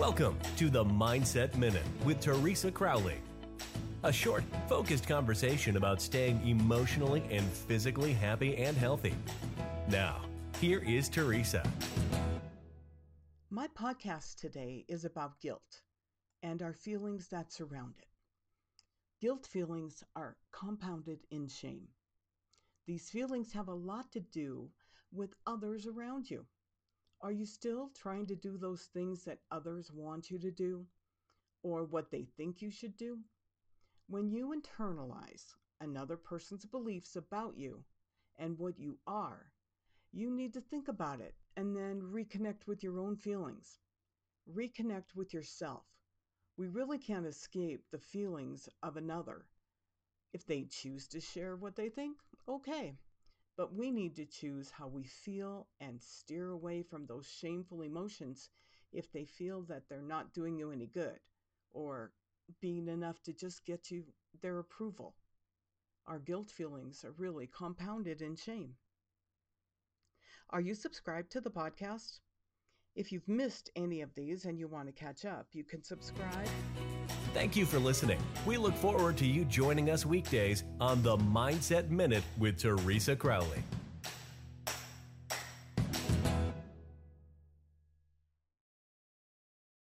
Welcome to the Mindset Minute with Teresa Crowley. A short, focused conversation about staying emotionally and physically happy and healthy. Now, here is Teresa. My podcast today is about guilt and our feelings that surround it. Guilt feelings are compounded in shame. These feelings have a lot to do with others around you. Are you still trying to do those things that others want you to do or what they think you should do? When you internalize another person's beliefs about you and what you are, you need to think about it and then reconnect with your own feelings. Reconnect with yourself. We really can't escape the feelings of another. If they choose to share what they think, okay. But we need to choose how we feel and steer away from those shameful emotions if they feel that they're not doing you any good or being enough to just get you their approval. Our guilt feelings are really compounded in shame. Are you subscribed to the podcast? If you've missed any of these and you want to catch up, you can subscribe. Thank you for listening. We look forward to you joining us weekdays on the Mindset Minute with Teresa Crowley.